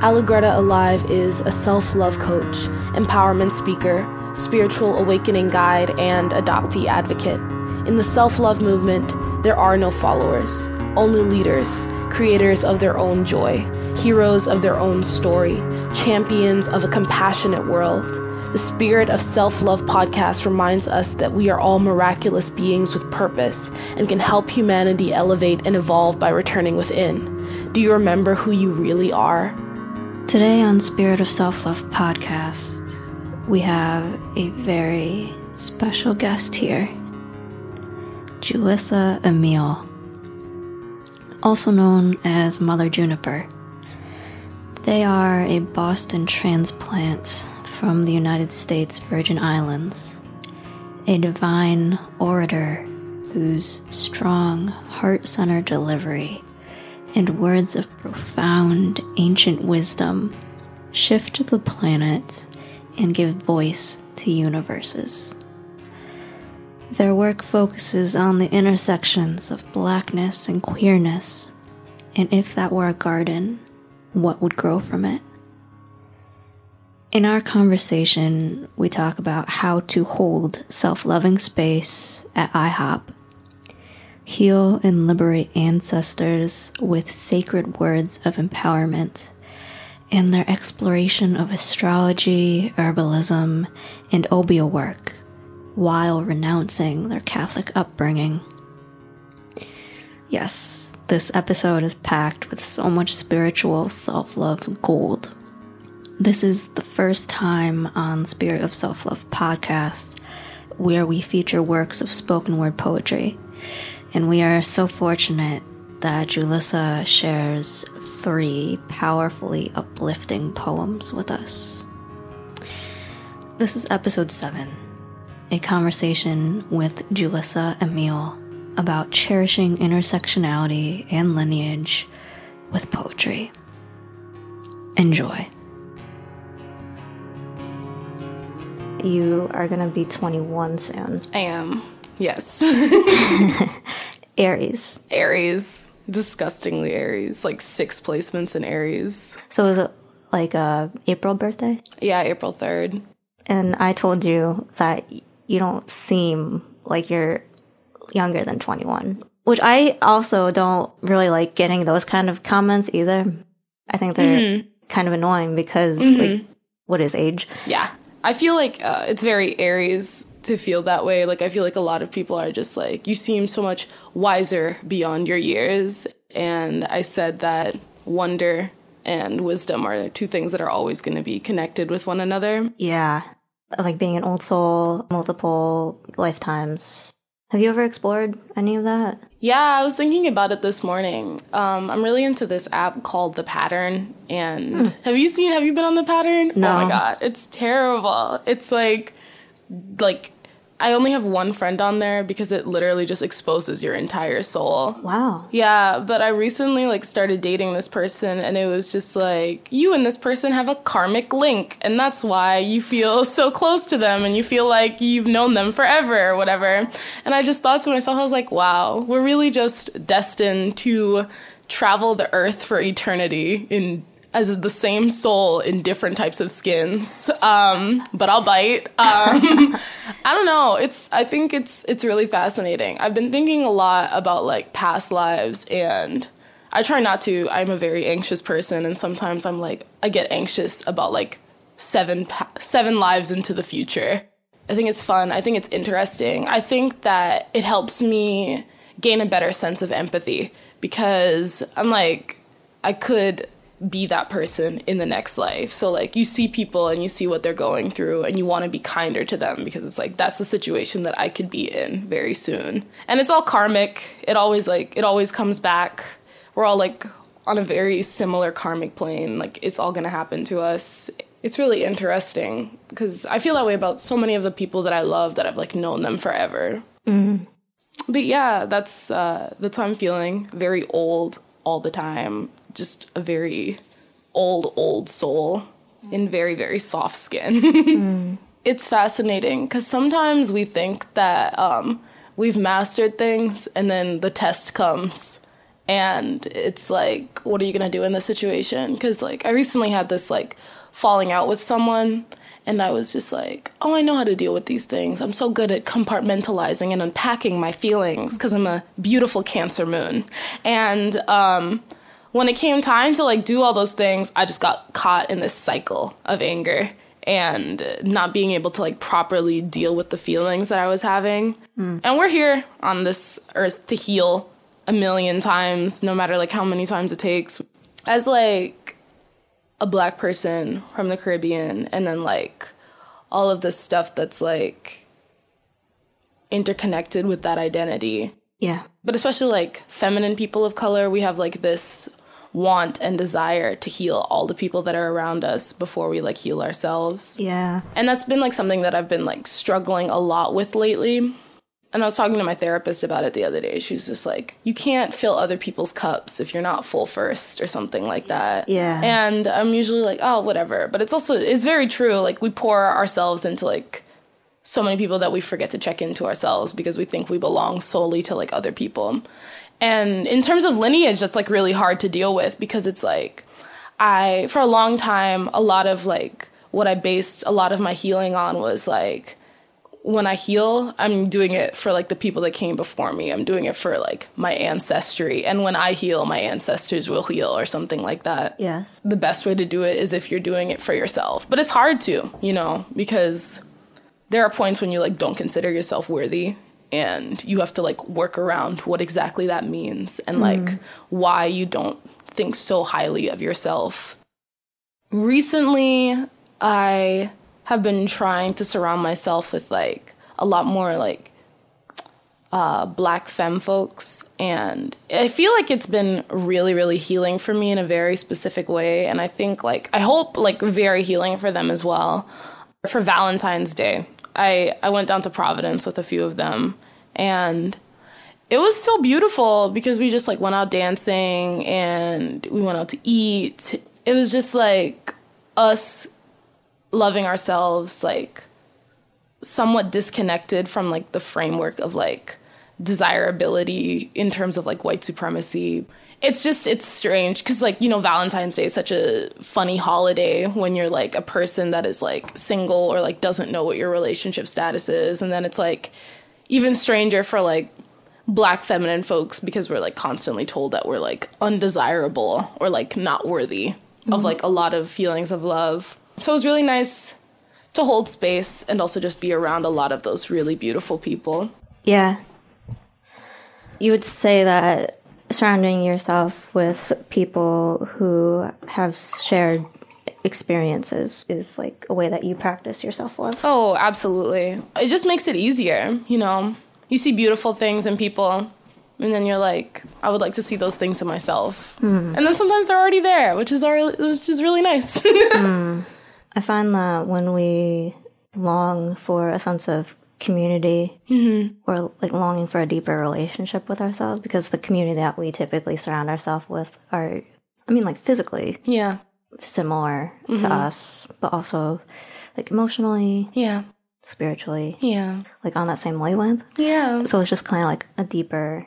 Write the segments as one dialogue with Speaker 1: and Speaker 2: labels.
Speaker 1: Allegretta Alive is a self love coach, empowerment speaker, spiritual awakening guide, and adoptee advocate. In the self love movement, there are no followers, only leaders, creators of their own joy, heroes of their own story, champions of a compassionate world. The Spirit of Self Love podcast reminds us that we are all miraculous beings with purpose and can help humanity elevate and evolve by returning within. Do you remember who you really are?
Speaker 2: Today on Spirit of Self Love podcast, we have a very special guest here, Julissa Emile, also known as Mother Juniper. They are a Boston transplant from the United States Virgin Islands, a divine orator whose strong, heart centered delivery and words of profound ancient wisdom shift the planet and give voice to universes. Their work focuses on the intersections of blackness and queerness, and if that were a garden, what would grow from it? In our conversation, we talk about how to hold self loving space at IHOP, heal and liberate ancestors with sacred words of empowerment, and their exploration of astrology, herbalism, and obeah work while renouncing their Catholic upbringing. Yes, this episode is packed with so much spiritual self love gold. This is the first time on Spirit of Self Love podcast where we feature works of spoken word poetry. And we are so fortunate that Julissa shares three powerfully uplifting poems with us. This is episode 7, a conversation with Julissa Emile about cherishing intersectionality and lineage with poetry. Enjoy. You are going to be 21 soon.
Speaker 1: I am. Yes.
Speaker 2: Aries.
Speaker 1: Aries. Disgustingly Aries. Like six placements in Aries.
Speaker 2: So is it like a April birthday?
Speaker 1: Yeah, April 3rd.
Speaker 2: And I told you that you don't seem like you're younger than 21, which I also don't really like getting those kind of comments either. I think they're mm-hmm. kind of annoying because, mm-hmm. like, what is age?
Speaker 1: Yeah. I feel like uh, it's very Aries to feel that way. Like, I feel like a lot of people are just like, you seem so much wiser beyond your years. And I said that wonder and wisdom are two things that are always going to be connected with one another.
Speaker 2: Yeah. Like being an old soul, multiple lifetimes. Have you ever explored any of that?
Speaker 1: Yeah, I was thinking about it this morning. Um, I'm really into this app called The Pattern. And hmm. have you seen, have you been on The Pattern?
Speaker 2: No.
Speaker 1: Oh my God. It's terrible. It's like, like I only have one friend on there because it literally just exposes your entire soul.
Speaker 2: Wow.
Speaker 1: Yeah, but I recently like started dating this person and it was just like you and this person have a karmic link and that's why you feel so close to them and you feel like you've known them forever or whatever. And I just thought to myself I was like, wow, we're really just destined to travel the earth for eternity in as the same soul in different types of skins. Um, but I'll bite. Um, I don't know. It's I think it's it's really fascinating. I've been thinking a lot about like past lives and I try not to. I'm a very anxious person and sometimes I'm like I get anxious about like seven pa- seven lives into the future. I think it's fun. I think it's interesting. I think that it helps me gain a better sense of empathy because I'm like I could be that person in the next life. So like you see people and you see what they're going through and you want to be kinder to them because it's like that's the situation that I could be in very soon. And it's all karmic. It always like it always comes back. We're all like on a very similar karmic plane. Like it's all going to happen to us. It's really interesting because I feel that way about so many of the people that I love that I've like known them forever.
Speaker 2: Mm.
Speaker 1: But yeah, that's uh that's how I'm feeling. Very old all the time just a very old, old soul in very, very soft skin. mm. It's fascinating because sometimes we think that um, we've mastered things and then the test comes And it's like, what are you gonna do in this situation? Because like I recently had this like falling out with someone and I was just like, oh, I know how to deal with these things. I'm so good at compartmentalizing and unpacking my feelings because I'm a beautiful Cancer moon. And um, when it came time to like do all those things, I just got caught in this cycle of anger and not being able to like properly deal with the feelings that I was having. Mm. And we're here on this earth to heal a million times, no matter like how many times it takes. As like a black person from the Caribbean and then like all of this stuff that's like interconnected with that identity.
Speaker 2: Yeah.
Speaker 1: But especially like feminine people of color, we have like this want and desire to heal all the people that are around us before we like heal ourselves.
Speaker 2: Yeah.
Speaker 1: And that's been like something that I've been like struggling a lot with lately. And I was talking to my therapist about it the other day. She was just like, you can't fill other people's cups if you're not full first or something like that.
Speaker 2: Yeah.
Speaker 1: And I'm usually like, oh, whatever. But it's also, it's very true. Like, we pour ourselves into like so many people that we forget to check into ourselves because we think we belong solely to like other people. And in terms of lineage, that's like really hard to deal with because it's like, I, for a long time, a lot of like what I based a lot of my healing on was like, when I heal, I'm doing it for like the people that came before me. I'm doing it for like my ancestry. And when I heal, my ancestors will heal or something like that.
Speaker 2: Yes.
Speaker 1: The best way to do it is if you're doing it for yourself. But it's hard to, you know, because there are points when you like don't consider yourself worthy and you have to like work around what exactly that means and mm. like why you don't think so highly of yourself. Recently, I have been trying to surround myself with like a lot more like uh, black femme folks and i feel like it's been really really healing for me in a very specific way and i think like i hope like very healing for them as well for valentine's day i i went down to providence with a few of them. And it was so beautiful because we just like went out dancing and we went out to eat. It was just like us loving ourselves like somewhat disconnected from like the framework of like desirability in terms of like white supremacy it's just it's strange because like you know valentine's day is such a funny holiday when you're like a person that is like single or like doesn't know what your relationship status is and then it's like even stranger for like black feminine folks because we're like constantly told that we're like undesirable or like not worthy mm-hmm. of like a lot of feelings of love so it was really nice to hold space and also just be around a lot of those really beautiful people.
Speaker 2: Yeah. You would say that surrounding yourself with people who have shared experiences is like a way that you practice your self love.
Speaker 1: Oh, absolutely. It just makes it easier, you know. You see beautiful things in people and then you're like, I would like to see those things in myself. Mm. And then sometimes they're already there, which is already, which is really nice. mm.
Speaker 2: I find that when we long for a sense of community
Speaker 1: mm-hmm.
Speaker 2: or like longing for a deeper relationship with ourselves, because the community that we typically surround ourselves with are, I mean, like physically,
Speaker 1: yeah,
Speaker 2: similar mm-hmm. to us, but also like emotionally,
Speaker 1: yeah,
Speaker 2: spiritually,
Speaker 1: yeah,
Speaker 2: like on that same wavelength,
Speaker 1: yeah.
Speaker 2: So it's just kind of like a deeper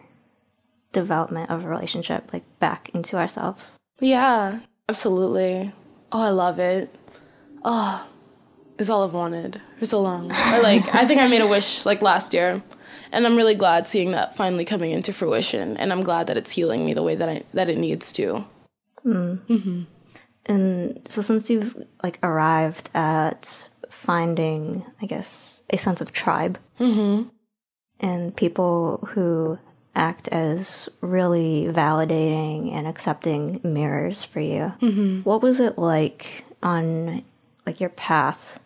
Speaker 2: development of a relationship, like back into ourselves.
Speaker 1: Yeah, absolutely. Oh, I love it oh, is all I've wanted for so long. Or like, I think I made a wish like last year, and I'm really glad seeing that finally coming into fruition. And I'm glad that it's healing me the way that I that it needs to.
Speaker 2: Mm.
Speaker 1: Mm-hmm.
Speaker 2: And so, since you've like arrived at finding, I guess, a sense of tribe,
Speaker 1: mm-hmm.
Speaker 2: and people who act as really validating and accepting mirrors for you.
Speaker 1: Mm-hmm.
Speaker 2: What was it like on like your path,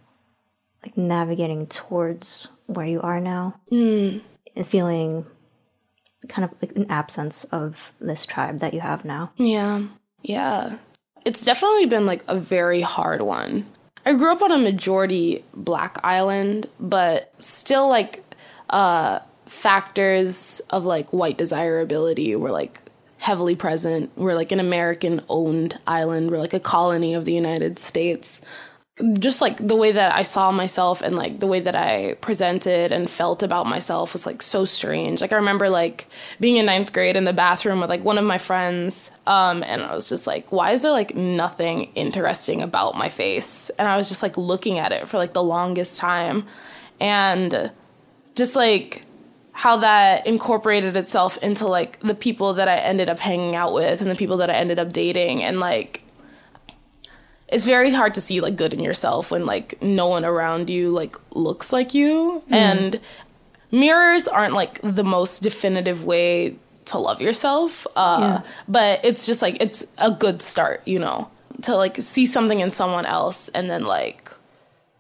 Speaker 2: like navigating towards where you are now,
Speaker 1: mm.
Speaker 2: and feeling kind of like an absence of this tribe that you have now.
Speaker 1: Yeah, yeah. It's definitely been like a very hard one. I grew up on a majority black island, but still like uh factors of like white desirability were like heavily present. We're like an American owned island. We're like a colony of the United States. Just like the way that I saw myself and like the way that I presented and felt about myself was like so strange. Like I remember like being in ninth grade in the bathroom with like one of my friends, um, and I was just like, why is there like nothing interesting about my face? And I was just like looking at it for like the longest time, and just like how that incorporated itself into like the people that I ended up hanging out with and the people that I ended up dating and like it's very hard to see like good in yourself when like no one around you like looks like you. Mm. and mirrors aren't like the most definitive way to love yourself. Uh, yeah. but it's just like it's a good start you know to like see something in someone else and then like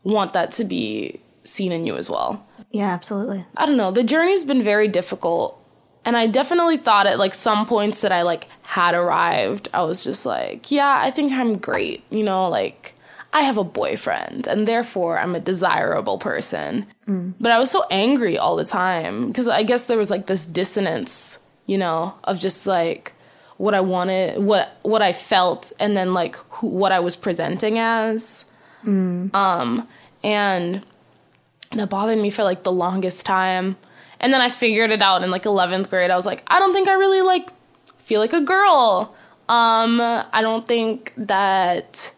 Speaker 1: want that to be seen in you as well.
Speaker 2: Yeah absolutely.
Speaker 1: I don't know. The journey's been very difficult and I definitely thought at like some points that I like had arrived, I was just like, yeah, I think I'm great. You know, like I have a boyfriend and therefore I'm a desirable person. Mm. But I was so angry all the time because I guess there was like this dissonance, you know, of just like what I wanted, what what I felt and then like who, what I was presenting as. Mm. Um and that bothered me for like the longest time and then I figured it out in like 11th grade. I was like, I don't think I really like feel like a girl. Um, I don't think that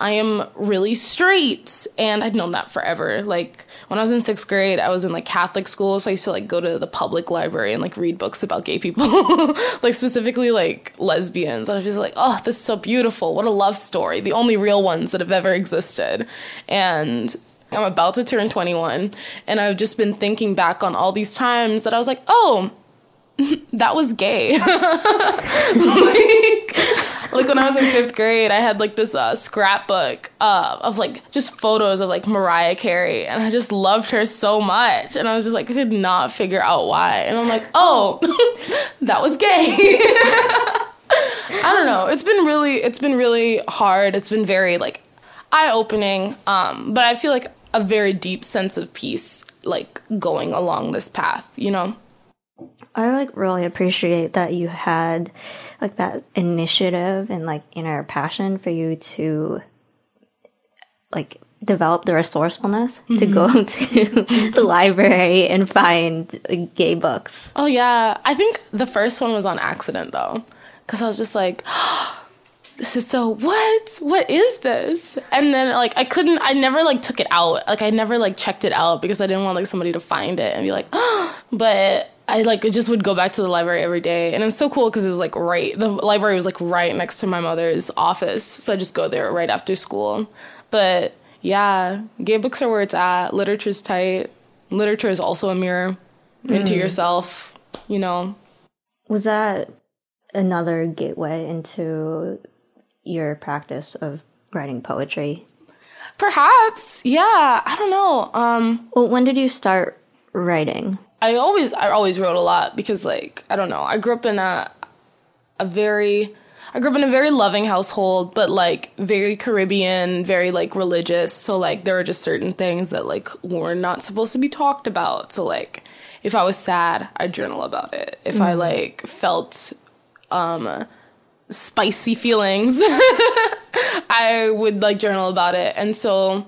Speaker 1: I am really straight. And I'd known that forever. Like when I was in sixth grade, I was in like Catholic school. So I used to like go to the public library and like read books about gay people, like specifically like lesbians. And I was just like, oh, this is so beautiful. What a love story. The only real ones that have ever existed. And I'm about to turn 21, and I've just been thinking back on all these times that I was like, oh, that was gay. like, like when I was in fifth grade, I had like this uh, scrapbook uh, of like just photos of like Mariah Carey, and I just loved her so much, and I was just like, I could not figure out why, and I'm like, oh, that was gay. I don't know. It's been really, it's been really hard. It's been very like eye opening. Um, but I feel like a very deep sense of peace like going along this path you know?
Speaker 2: I like really appreciate that you had like that initiative and like inner passion for you to like develop the resourcefulness mm-hmm. to go to the library and find gay books.
Speaker 1: Oh yeah. I think the first one was on accident though because i was just like this is so what? What is this? And then like i couldn't i never like took it out. Like i never like checked it out because i didn't want like somebody to find it and be like oh but i like just would go back to the library every day. And it was so cool because it was like right the library was like right next to my mother's office. So i just go there right after school. But yeah gay books are where it's at. Literature's tight. Literature is also a mirror mm. into yourself you know?
Speaker 2: Was that another gateway into your practice of writing poetry?
Speaker 1: Perhaps, yeah. I don't know. Um,
Speaker 2: well, when did you start writing?
Speaker 1: I always, I always wrote a lot because, like, I don't know. I grew up in a, a very, I grew up in a very loving household, but like very Caribbean, very like religious. So like there were just certain things that like were not supposed to be talked about. So like if I was sad, I'd journal about it. If mm. I like felt um spicy feelings, I would like journal about it. And so,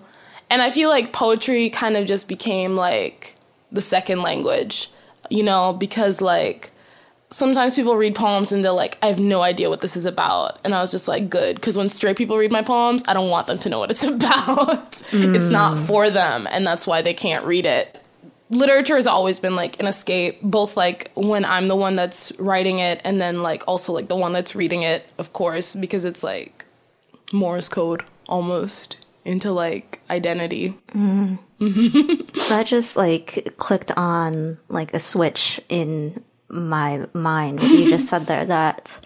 Speaker 1: and I feel like poetry kind of just became like the second language, you know, because like sometimes people read poems and they're like, I have no idea what this is about. And I was just like, good. Because when straight people read my poems, I don't want them to know what it's about. Mm. It's not mm. for them. And that's why they can't read it literature has always been like an escape both like when i'm the one that's writing it and then like also like the one that's reading it of course because it's like morse code almost into like identity mm.
Speaker 2: that just like clicked on like a switch in my mind what you just said there that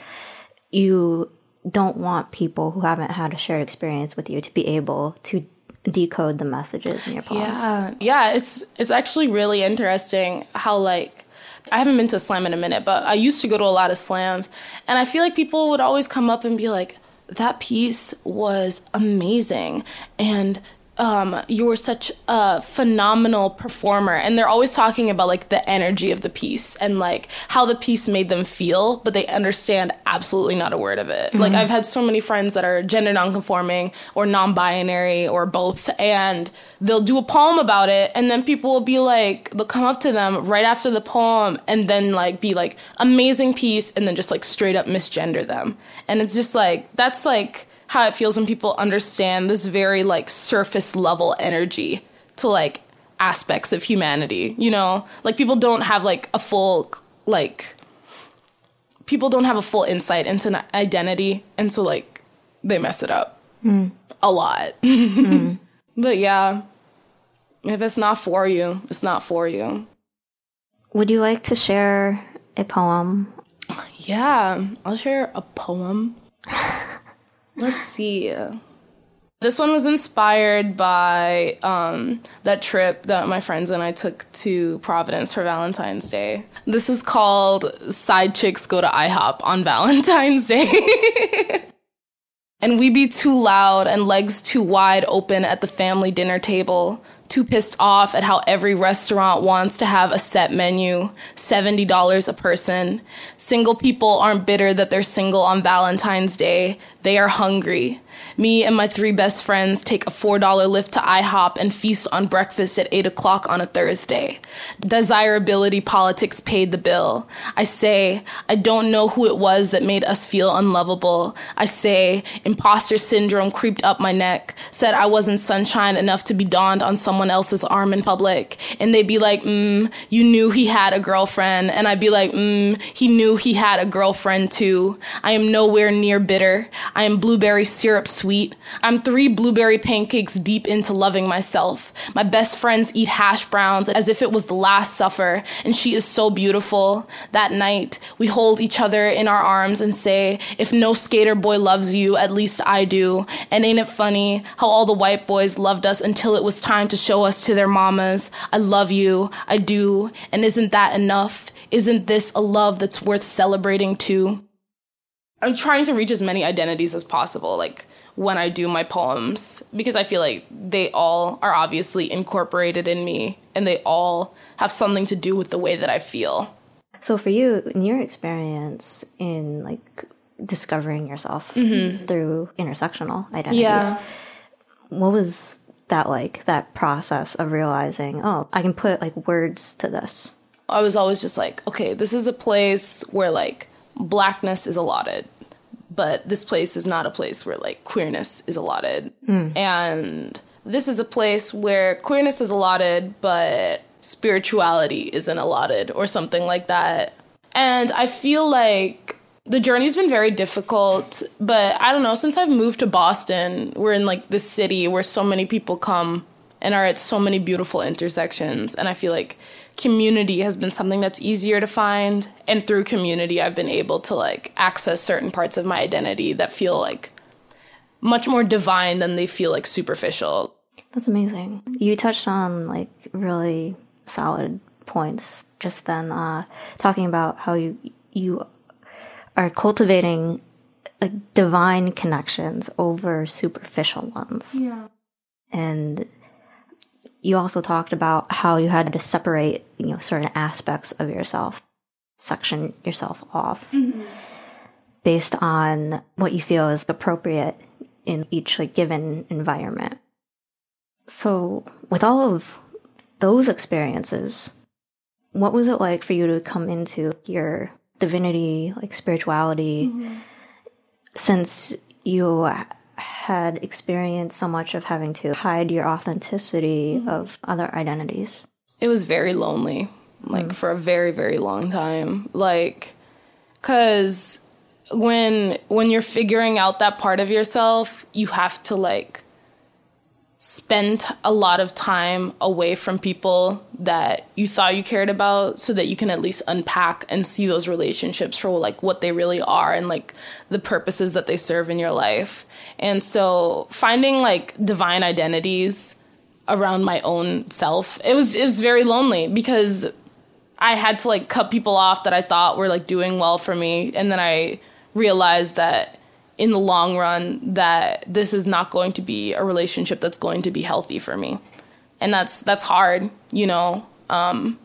Speaker 2: you don't want people who haven't had a shared experience with you to be able to decode the messages in your poems.
Speaker 1: Yeah, yeah, it's it's actually really interesting how like I haven't been to a slam in a minute, but I used to go to a lot of slams, and I feel like people would always come up and be like, "That piece was amazing," and um, you're such a phenomenal performer. And they're always talking about like the energy of the piece and like how the piece made them feel but they understand absolutely not a word of it. Like i've had so many friends that are gender nonconforming or non-binary or both and they'll do a poem about it and then people will be like they'll come up to them right after the poem and then like be like amazing piece and then just like straight up misgender them. And it's just like that's like how it feels when people understand this very like surface level energy to like aspects of humanity you know? Like people don't have like a full like people don't have a full insight into an identity and so like they mess it up hmm. a lot. Hmm. But yeah. If it's not for you it's not for you.
Speaker 2: Would you like to share a poem?
Speaker 1: Yeah, I'll share a poem. Let's see. This one was inspired by um, that trip that my friends and I took to Providence for Valentine's Day. This is called Side Chicks Go to IHOP on Valentine's Day. and we be too loud and legs too wide open at the family dinner table. Too pissed off at how every restaurant wants to have a set menu, $70 a person. Single people aren't bitter that they're single on Valentine's Day, they are hungry. Me and my three best friends take a $4 Lyft to IHOP and feast on breakfast at 8 o'clock on a Thursday. Desirability politics paid the bill. I say, I don't know who it was that made us feel unlovable. I say, imposter syndrome creeped up my neck, said I wasn't sunshine enough to be donned on someone else's arm in public. And they'd be like, mm, you knew he had a girlfriend. And I'd be like, mm, he knew he had a girlfriend too. I am nowhere near bitter. I am blueberry syrup sweet. I'm three blueberry pancakes deep into loving myself. My best friends eat hash browns as if it was the last supper, and she is so beautiful. That night, we hold each other in our arms and say, If no skater boy loves you, at least I do. And ain't it funny how all the white boys loved us until it was time to show us to their mamas? I love you, I do. And isn't that enough? Isn't this a love that's worth celebrating too? I'm trying to reach as many identities as possible, like when I do my poems, because I feel like they all are obviously incorporated in me and they all have something to do with the way that I feel.
Speaker 2: So for you, in your experience in like discovering yourself mm-hmm. through intersectional identities,
Speaker 1: Yeah.
Speaker 2: what was that like? That process of realizing, oh, I can put like words to this.
Speaker 1: I was always just like, okay, this is a place where like blackness is allotted, but this place is not a place where like queerness is allotted. And this is a place where queerness is allotted, but spirituality isn't allotted or something like that. And I feel like the journey's been very difficult, but I don't know, since I've moved to Boston, we're in like this city where so many people come and are at so many beautiful intersections. And I feel like community has been something that's easier to find. And through community, I've been able to like access certain parts of my identity that feel like much more divine than they feel like superficial.
Speaker 2: That's amazing. You touched on like really solid points just then, uh, talking about how you you are cultivating like divine connections over superficial ones.
Speaker 1: Yeah.
Speaker 2: and you also talked about how you had to separate you know certain aspects of yourself section yourself off mm-hmm. based on what you feel is appropriate in each like given environment. So with all of those experiences what was it like for you to come into your divinity like spirituality mm-hmm. since you had experienced so much of having to hide your authenticity mm-hmm. of other identities.
Speaker 1: it was very lonely like mm. for a very very long time. Like cuz when when you're figuring out that part of yourself you have to like spend a lot of time away from people that you thought you cared about so that you can at least unpack and see those relationships for like what they really are and like the purposes that they serve in your life. And so finding like divine identities around my own self it was it was very lonely because I had to like cut people off that I thought were like doing well for me. And then I realized that in the long run that this is not going to be a relationship that's going to be healthy for me. And that's that's hard, you know. Um,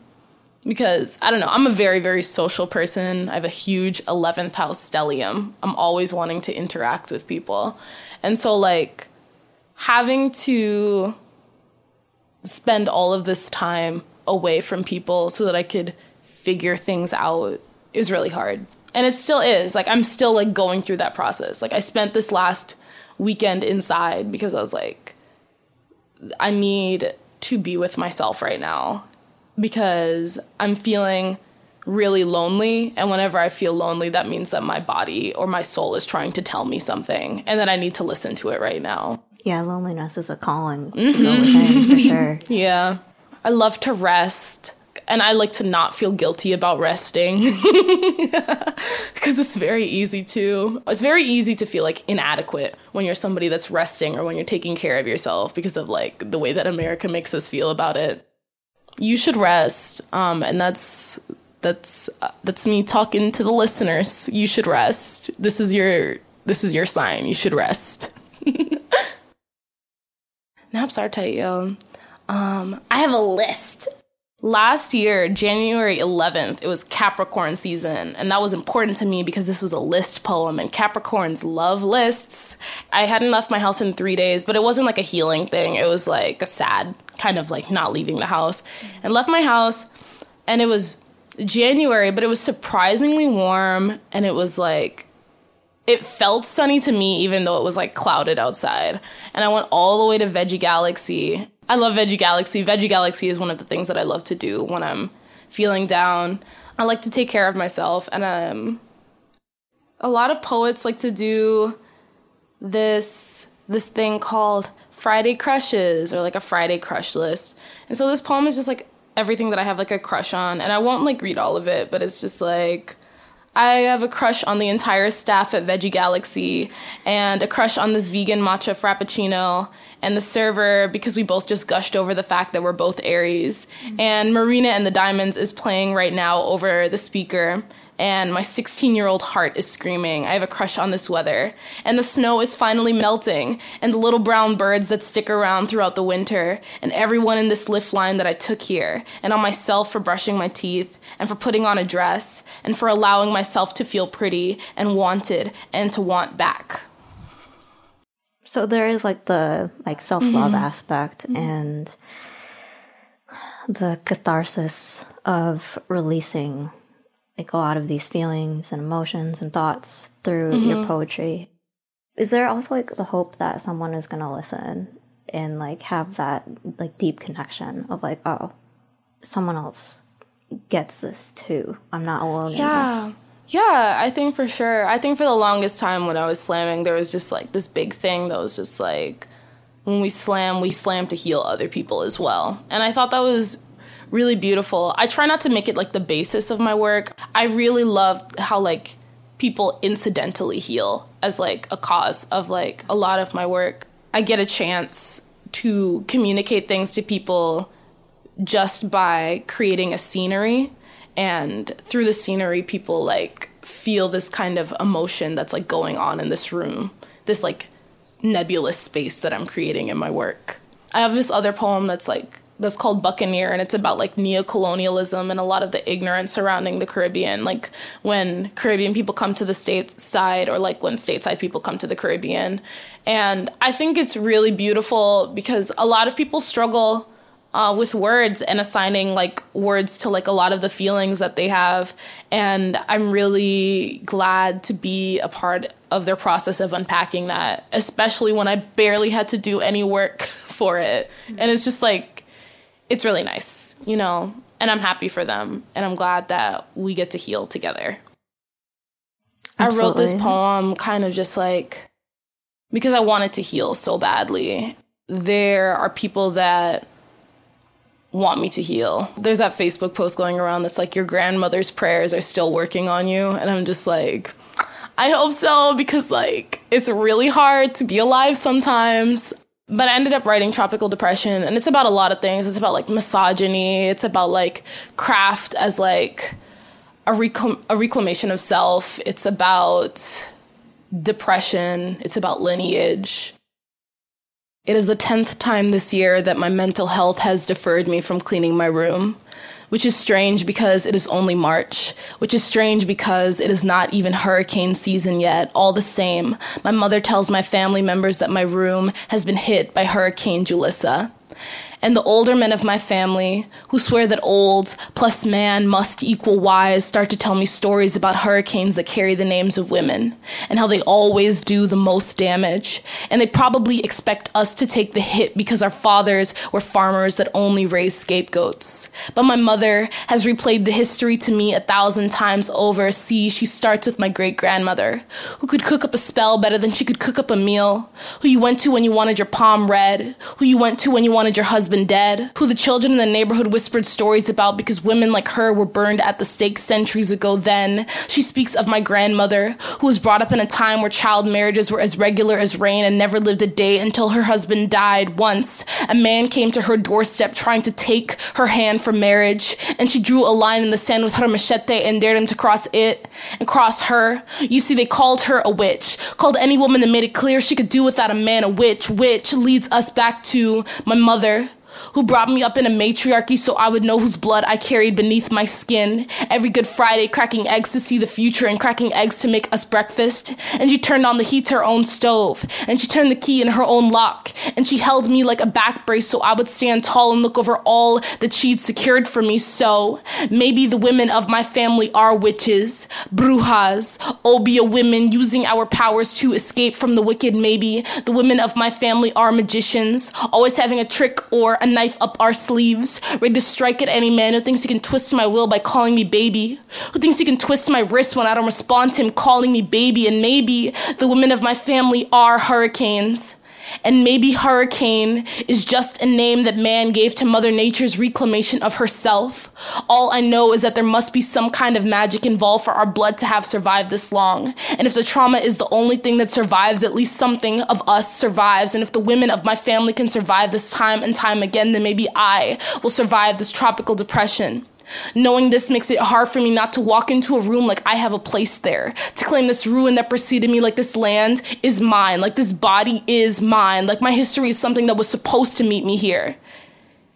Speaker 1: because I don't know, I'm a very, very social person. I have a huge 11th house stellium. I'm always wanting to interact with people. And so, like, having to spend all of this time away from people so that I could figure things out is really hard. And it still is. Like, I'm still, like, going through that process. Like, I spent this last weekend inside because I was like, I need to be with myself right now because I'm feeling really lonely. And whenever I feel lonely, that means that my body or my soul is trying to tell me something and that I need to listen to it right now.
Speaker 2: Yeah, loneliness is a calling mm-hmm. to go within for sure.
Speaker 1: Yeah. I love to rest and I like to not feel guilty about resting because it's very easy to. It's very easy to feel like inadequate when you're somebody that's resting or when you're taking care of yourself because of like the way that America makes us feel about it you should rest. Um, and that's that's uh, that's me talking to the listeners. You should rest. This is your this is your sign. You should rest. Naps are tight, yo. Um, I have a list. Last year, January 11th, it was Capricorn season, and that was important to me because this was a list poem, and Capricorns love lists. I hadn't left my house in three days, but it wasn't like a healing thing. It was like a sad kind of like not leaving the house and left my house and it was January, but it was surprisingly warm and it was like it felt sunny to me even though it was like clouded outside. And I went all the way to Veggie Galaxy. I love Veggie Galaxy. Veggie Galaxy is one of the things that I love to do when I'm feeling down. I like to take care of myself and um a lot of poets like to do this this thing called Friday crushes or like a Friday crush list. And so this poem is just like everything that I have like a crush on. And I won't like read all of it, but it's just like I have a crush on the entire staff at Veggie Galaxy and a crush on this vegan matcha frappuccino and the server because we both just gushed over the fact that we're both Aries. Mm-hmm. And Marina and the Diamonds is playing right now over the speaker and my 16 year old heart is screaming. I have a crush on this weather. And the snow is finally melting, and the little brown birds that stick around throughout the winter, and everyone in this Lyft line that I took here, and on myself for brushing my teeth, and for putting on a dress, and for allowing myself to feel pretty and wanted and to want back.
Speaker 2: So there is like the like self-love mm-hmm. aspect mm-hmm. and the catharsis of releasing like a lot of these feelings and emotions and thoughts through mm-hmm. your poetry. Is there also like the hope that someone is going to listen and like have that like deep connection of like, oh, someone else gets this too. I'm not alone
Speaker 1: yeah. Yeah, I think for sure. I think for the longest time when I was slamming, there was just like this big thing that was just like when we slam, we slam to heal other people as well. And I thought that was really beautiful. I try not to make it like the basis of my work. I really love how like people incidentally heal as like a cause of like a lot of my work. I get a chance to communicate things to people just by creating a scenery and through the scenery people like feel this kind of emotion that's like going on in this room. This like nebulous space that I'm creating in my work. I have this other poem that's like that's called Buccaneer, and it's about like neocolonialism and a lot of the ignorance surrounding the Caribbean. Like when Caribbean people come to the stateside, or like when stateside people come to the Caribbean. And I think it's really beautiful because a lot of people struggle uh, with words and assigning like words to like a lot of the feelings that they have. And I'm really glad to be a part of their process of unpacking that, especially when I barely had to do any work for it. And it's just like, it's really nice, you know, and I'm happy for them. And I'm glad that we get to heal together. Absolutely. I wrote this poem kind of just like because I wanted to heal so badly. There are people that want me to heal. There's that Facebook post going around that's like, your grandmother's prayers are still working on you. And I'm just like, I hope so because, like, it's really hard to be alive sometimes. But I ended up writing Tropical Depression, and it's about a lot of things. It's about like misogyny, it's about like craft as like a, a reclamation of self, it's about depression, it's about lineage. It is the 10th time this year that my mental health has deferred me from cleaning my room, which is strange because it is only March, which is strange because it is not even hurricane season yet. All the same, my mother tells my family members that my room has been hit by Hurricane Julissa and the older men of my family, who swear that old plus man must equal wise, start to tell me stories about hurricanes that carry the names of women, and how they always do the most damage. And they probably expect us to take the hit because our fathers were farmers that only raised scapegoats. But my mother has replayed the history to me a thousand times over. See, she starts with my great grandmother, who could cook up a spell better than she could cook up a meal, who you went to when you wanted your palm read, who you went to when you wanted your husband husband dead, who the children in the neighborhood whispered stories about because women like her were burned at the stake centuries ago then. She speaks of my grandmother, who was brought up in a time where child marriages were as regular as rain and never lived a day until her husband died. Once, a man came to her doorstep trying to take her hand for marriage, and she drew a line in the sand with her machete and dared him to cross it and cross her. You see, they called her a witch, called any woman that made it clear she could do without a man a witch, which leads us back to my mother who brought me up in a matriarchy so I would know whose blood I carried beneath my skin. Every Good Friday, cracking eggs to see the future and cracking eggs to make us breakfast. And she turned on the heat to her own stove, and she turned the key in her own lock, and she held me like a back brace so I would stand tall and look over all that she'd secured for me. So maybe the women of my family are witches, brujas, obeah women using our powers to escape from the wicked. Maybe the women of my family are magicians, always having a trick or a knife up our sleeves, ready to strike at any man who thinks he can twist my will by calling me baby, who thinks he can twist my wrist when I don't respond to him calling me baby, and maybe the women of my family are hurricanes. And maybe hurricane is just a name that man gave to Mother Nature's reclamation of herself. All I know is that there must be some kind of magic involved for our blood to have survived this long. And if the trauma is the only thing that survives, at least something of us survives. And if the women of my family can survive this time and time again, then maybe I will survive this tropical depression. Knowing this makes it hard for me not to walk into a room like I have a place there, to claim this ruin that preceded me, like this land is mine, like this body is mine, like my history is something that was supposed to meet me here.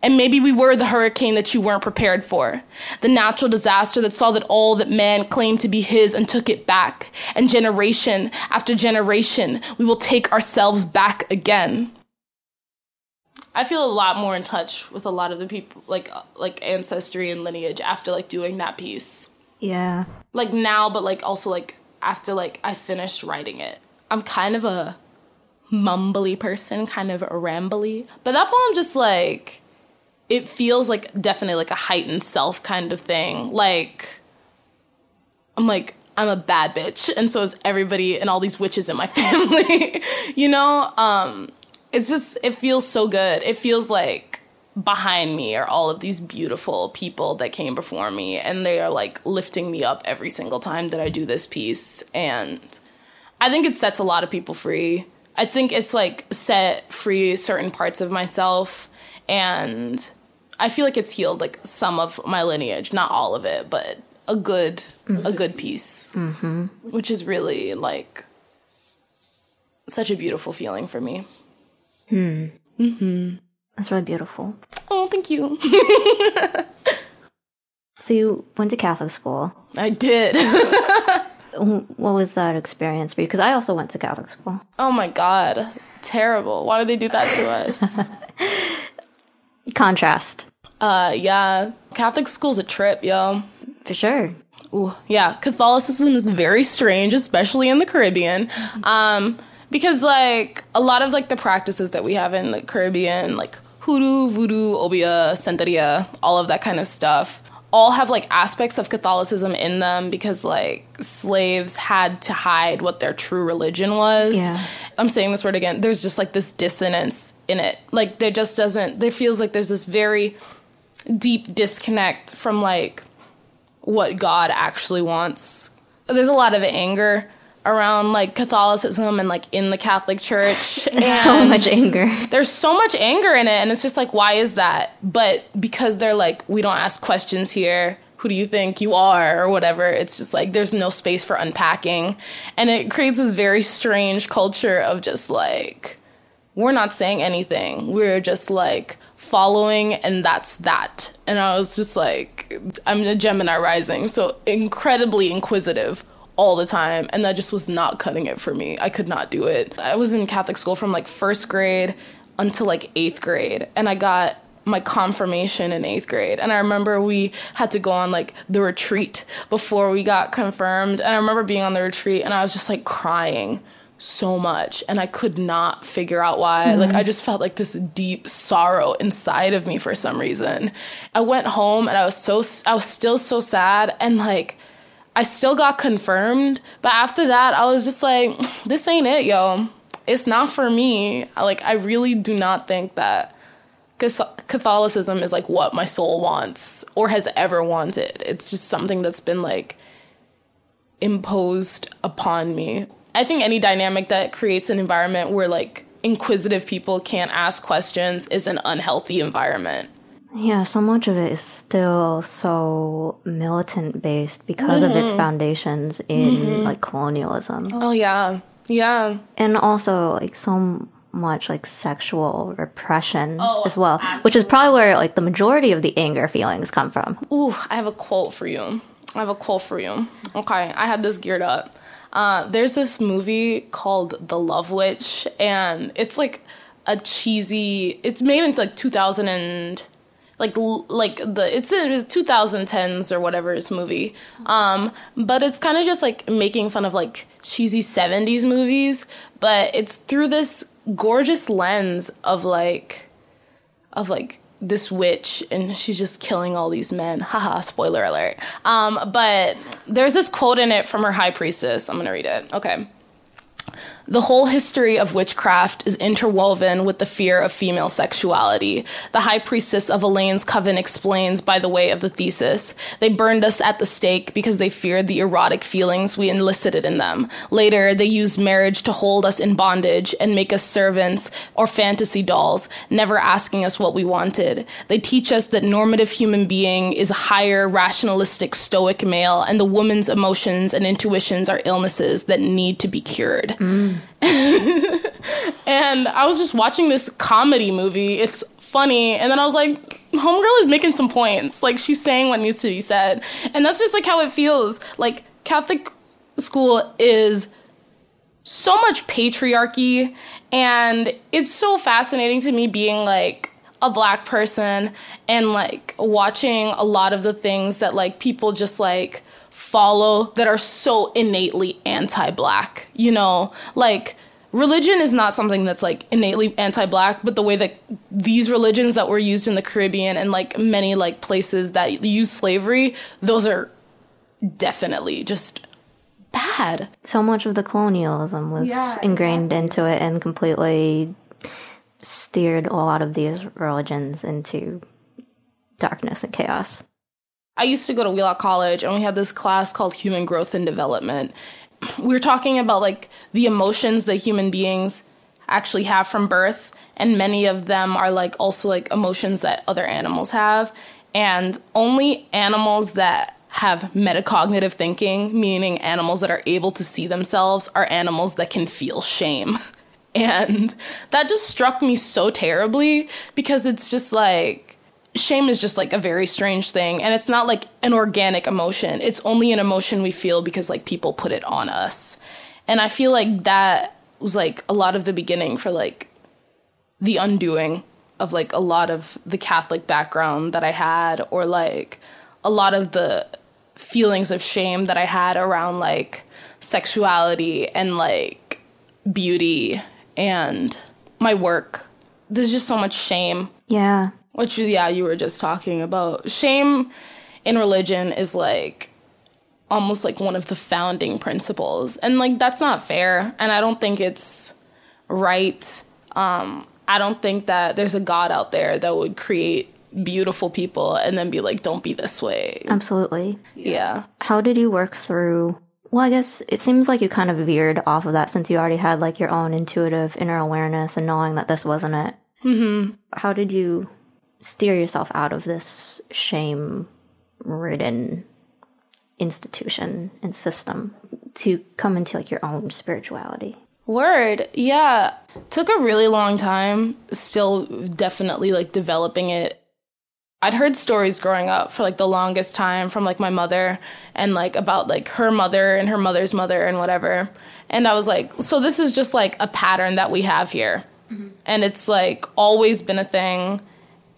Speaker 1: And maybe we were the hurricane that you weren't prepared for, the natural disaster that saw that all that man claimed to be his and took it back. And generation after generation, we will take ourselves back again. I feel a lot more in touch with a lot of the people like like ancestry and lineage after like doing that piece.
Speaker 2: Yeah.
Speaker 1: Like now but like also like after like I finished writing it. I'm kind of a mumbly person, kind of a rambly. But that poem just like it feels like definitely like a heightened self kind of thing. Like I'm like I'm a bad bitch and so is everybody and all these witches in my family. you know? Um it's just it feels so good. It feels like behind me are all of these beautiful people that came before me and they are like lifting me up every single time that I do this piece and I think it sets a lot of people free. I think it's like set free certain parts of myself and I feel like it's healed like some of my lineage, not all of it, but a good mm-hmm. a good piece. Mm-hmm. Which is really like such a beautiful feeling for me.
Speaker 2: Hmm. Mm-hmm. That's really beautiful.
Speaker 1: Oh, thank you.
Speaker 2: so you went to Catholic school.
Speaker 1: I did.
Speaker 2: what was that experience for you? Because I also went to Catholic school.
Speaker 1: Oh my god, terrible! Why would they do that to us?
Speaker 2: Contrast.
Speaker 1: Uh, yeah, Catholic school's a trip, yo.
Speaker 2: For sure.
Speaker 1: Ooh, yeah, Catholicism is very strange, especially in the Caribbean. Um, because like a lot of like the practices that we have in the Caribbean, like hoodoo, voodoo, obeah, santeria, all of that kind of stuff, all have like aspects of Catholicism in them because like slaves had to hide what their true religion was.
Speaker 2: Yeah.
Speaker 1: I'm saying this word again. There's just like this dissonance in it. Like there just doesn't there feels like there's this very deep disconnect from like what God actually wants. There's a lot of anger around like Catholicism and like in the Catholic Church.
Speaker 2: so much anger.
Speaker 1: There's so much anger in it, and it's just like, why is that? But because they're like, we don't ask questions here. who do you think you are or whatever it's just like there's no space for unpacking and it creates this very strange culture of just like we're not saying anything we're just like following and that's that and i was just like i'm a gemini rising so incredibly inquisitive all the time and that just was not cutting it for me i could not do it i was in catholic school from like first grade until like eighth grade and i got my confirmation in eighth grade. And I remember we had to go on like the retreat before we got confirmed. And I remember being on the retreat and I was just like crying so much and I could not figure out why. Mm-hmm. Like I just felt like this deep sorrow inside of me for some reason. I went home and I was so I was still so sad and like I still got confirmed, but after that I was just like this ain't it, yo. It's not for me. Like I really do not think that Catholicism is like what my soul wants or has ever wanted. It's just something that's been like imposed upon me. I think any dynamic that creates an environment where like inquisitive people can't ask questions is an unhealthy environment.
Speaker 2: Yeah, so much of it is still so militant based because mm-hmm. of its mm-hmm. foundations in mm-hmm. like colonialism.
Speaker 1: Oh yeah. Yeah.
Speaker 2: And also like so much like sexual repression oh, as well, absolutely. which is probably where like the majority of the anger feelings come from.
Speaker 1: Ooh, I have a quote for you. I have a quote for you. Okay, I had this geared up. Uh, there's this movie called The Love Witch, and it's like a cheesy. It's made in like 2000 and like like the it's in it's 2010s or whatever this movie. Um but it's kind of just like making fun of like cheesy 70s movies. But it's through this gorgeous lens of like of like this witch and she's just killing all these men. Haha spoiler alert. Um but there's this quote in it from her high priestess. I'm gonna read it. Okay the whole history of witchcraft is interwoven with the fear of female sexuality. The high priestess of Elaine's coven explains by the way of the thesis. They burned us at the stake because they feared the erotic feelings we elicited in them. Later, they used marriage to hold us in bondage and make us servants or fantasy dolls, never asking us what we wanted. They teach us that normative human being is a higher, rationalistic, stoic male, and the woman's emotions and intuitions are illnesses that need to be cured. Mm. and I was just watching this comedy movie. It's funny. And then I was like, Homegirl is making some points. Like, she's saying what needs to be said. And that's just like how it feels. Like, Catholic school is so much patriarchy. And it's so fascinating to me being like, a black person and like watching a lot of the things that like people just like follow that are so innately anti-black you know? Like religion is not something that's like innately anti-black but the way that these religions that were used in the caribbean and like many like places that use slavery those are definitely just bad.
Speaker 2: So much of the colonialism was yeah, ingrained exactly. into it and completely steered a lot of these religions into darkness and chaos
Speaker 1: I used to go to Wheelock College and we had this class called Human Growth and Development. We were talking about like the emotions that human beings actually have from birth and many of them are like also like emotions that other animals have and only animals that have metacognitive thinking, meaning animals that are able to see themselves, are animals that can feel shame. And that just struck me so terribly because it's just like shame is just like a very strange thing and it's not like an organic emotion. It's only an emotion we feel because like people put it on us. And i feel like that was like a lot of the beginning for like the undoing of like a lot of the catholic background that i had or like a lot of the feelings of shame that i had around like sexuality and like beauty and my work. There's just so much shame.
Speaker 2: Yeah
Speaker 1: which yeah you were just talking about. Shame in religion is like almost like one of the founding principles. And like that's not fair. And i don't think it's right. Um i don't think that there's a god out there that would create beautiful people and then be like don't be this way.
Speaker 2: Absolutely.
Speaker 1: Yeah.
Speaker 2: How did you work through well, I guess it seems like you kind of veered off of that since you already had like your own intuitive inner awareness and knowing that this wasn't it.
Speaker 1: Mm-hmm.
Speaker 2: How did you steer yourself out of this shame ridden institution and system to come into like your own spirituality.
Speaker 1: Word. Yeah. Took a really long time. Still definitely like developing it. I'd heard stories growing up for like the longest time from like my mother and like about like her mother and her mother's mother and whatever. And I was like, so this is just like a pattern that we have here. Mm-hmm. And it's like always been a thing.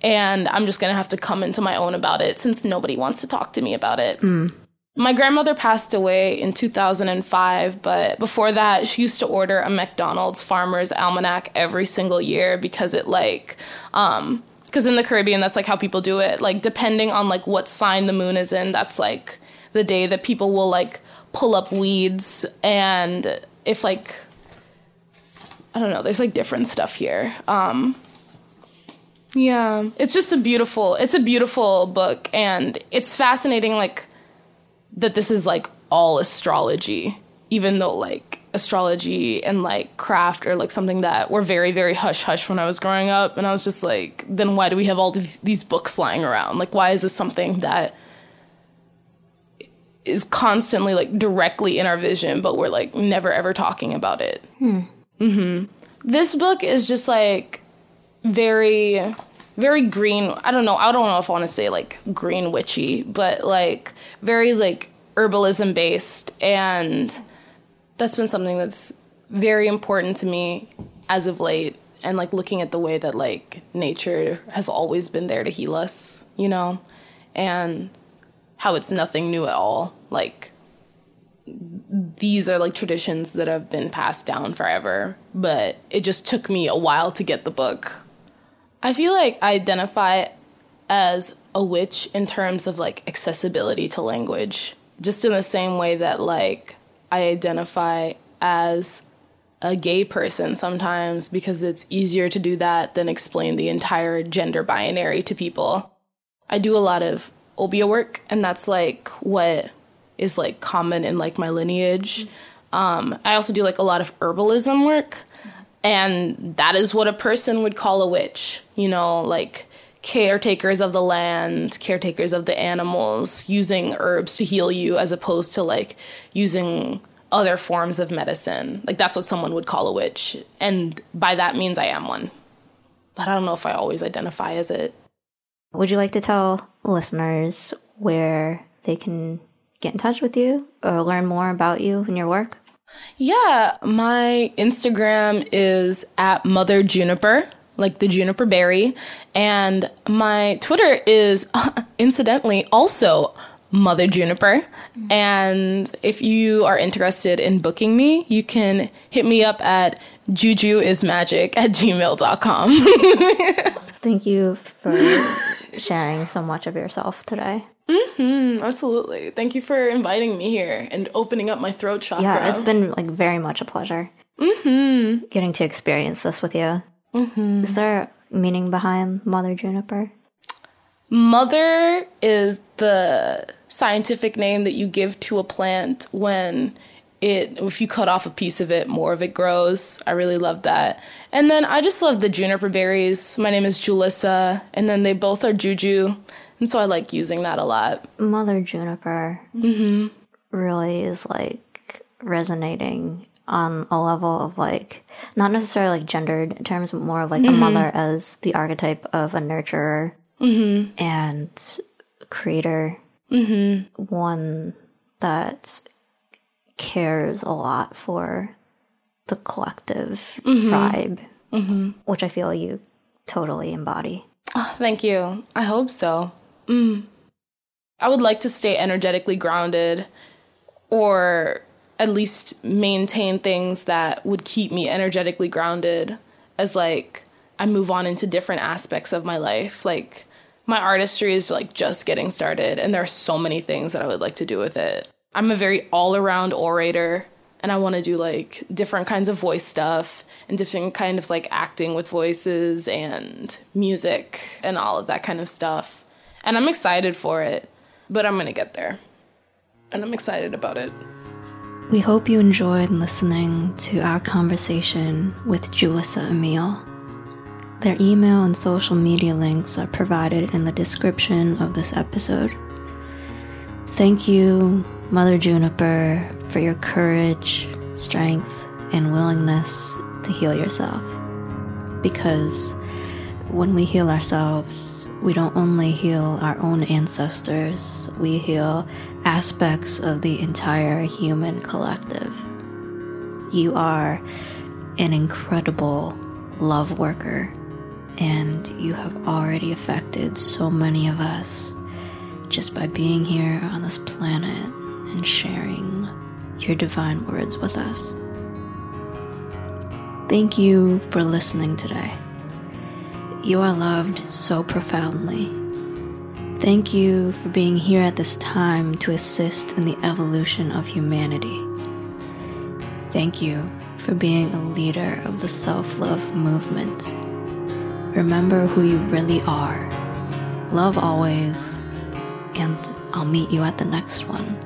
Speaker 1: And I'm just gonna have to come into my own about it since nobody wants to talk to me about it. Mm. My grandmother passed away in 2005, but before that, she used to order a MacDonald's Farmer's Almanac every single year because it like, um, because in the Caribbean, that's like how people do it. Like depending on like what sign the moon is in, that's like the day that people will like pull up weeds and if like I don't know, there's like different stuff here. Um, yeah, it's just a beautiful, it's a beautiful book and it's fascinating like that this is like all astrology, even though like astrology and like craft are like something that were very very hush hush when I was growing up and I was just like then why do we have all these, these books lying around like why is this something that is constantly like directly in our vision but we're like never ever talking about it hmm. mm-hmm. this book is just like very very green i don't know i don't know if i want to say like green witchy but like very like herbalism based and that's been something that's very important to me as of late and like looking at the way that like nature has always been there to heal us you know and how it's nothing new at all like these are like traditions that have been passed down forever but it just took me a while to get the book i feel like i identify as a witch in terms of like accessibility to language just in the same way that like I identify as a gay person sometimes because it's easier to do that than explain the entire gender binary to people. I do a lot of obeah work and that's like what is like common in like my lineage. Um, I also do like a lot of herbalism work and that is what a person would call a witch, you know, like caretakers of the land, caretakers of the animals, using herbs to heal you as opposed to like using other forms of medicine. Like that's what someone would call a witch. And by that means I am one. But I don't know if I always identify as it.
Speaker 2: Would you like to tell listeners where they can get in touch with you or learn more about you and your work?
Speaker 1: Yeah, my Instagram is at Mother Juniper like the juniper berry. And my Twitter is incidentally also Mother Juniper. And if you are interested in booking me, you can hit me up at jujuismagic at gmail.com.
Speaker 2: Thank you for sharing so much of yourself today.
Speaker 1: Mm-hmm, absolutely. Thank you for inviting me here and opening up my throat chakra.
Speaker 2: Yeah, it's been like very much a pleasure.
Speaker 1: Mm-hmm.
Speaker 2: Getting to experience this with you. Mm-hmm. Is there meaning behind Mother Juniper?
Speaker 1: Mother is the scientific name that you give to a plant when it if you cut off a piece of it, more of it grows. I really love that. And then I just love the juniper berries. My name is Julissa, and then they both are juju, and so I like using that a lot.
Speaker 2: Mother Juniper
Speaker 1: mm-hmm.
Speaker 2: really is like resonating on a level of like not necessarily like gendered terms, but more of like mm-hmm. a mother as the archetype of a nurturer
Speaker 1: mm-hmm.
Speaker 2: and creator,
Speaker 1: mm-hmm.
Speaker 2: one that cares a lot for the collective
Speaker 1: mm-hmm.
Speaker 2: vibe,
Speaker 1: mm-hmm.
Speaker 2: which I feel you totally embody.
Speaker 1: Oh, thank you. I hope so. Mm. I would like to stay energetically grounded or at least maintain things that would keep me energetically grounded as like I move on into different aspects of my life. Like my artistry is like just getting started and there are so many things that I would like to do with it. I'm a very all-around orator and I want to do like different kinds of voice stuff and different kind of like acting with voices and music and all of that kind of stuff. And I'm excited for it, but I'm going to get there. And I'm excited about it.
Speaker 2: We hope you enjoyed listening to our conversation with Julissa Emile. Their email and social media links are provided in the description of this episode. Thank you, Mother Juniper, for your courage, strength, and willingness to heal yourself. Because when we heal ourselves, we don't only heal our own ancestors, we heal aspects of the entire human collective. You are an incredible love worker, and you have already affected so many of us just by being here on this planet and sharing your divine words with us. Thank you for listening today. You are loved so profoundly. Thank you for being here at this time to assist in the evolution of humanity. Thank you for being a leader of the self love movement. Remember who you really are. Love always, and I'll meet you at the next one.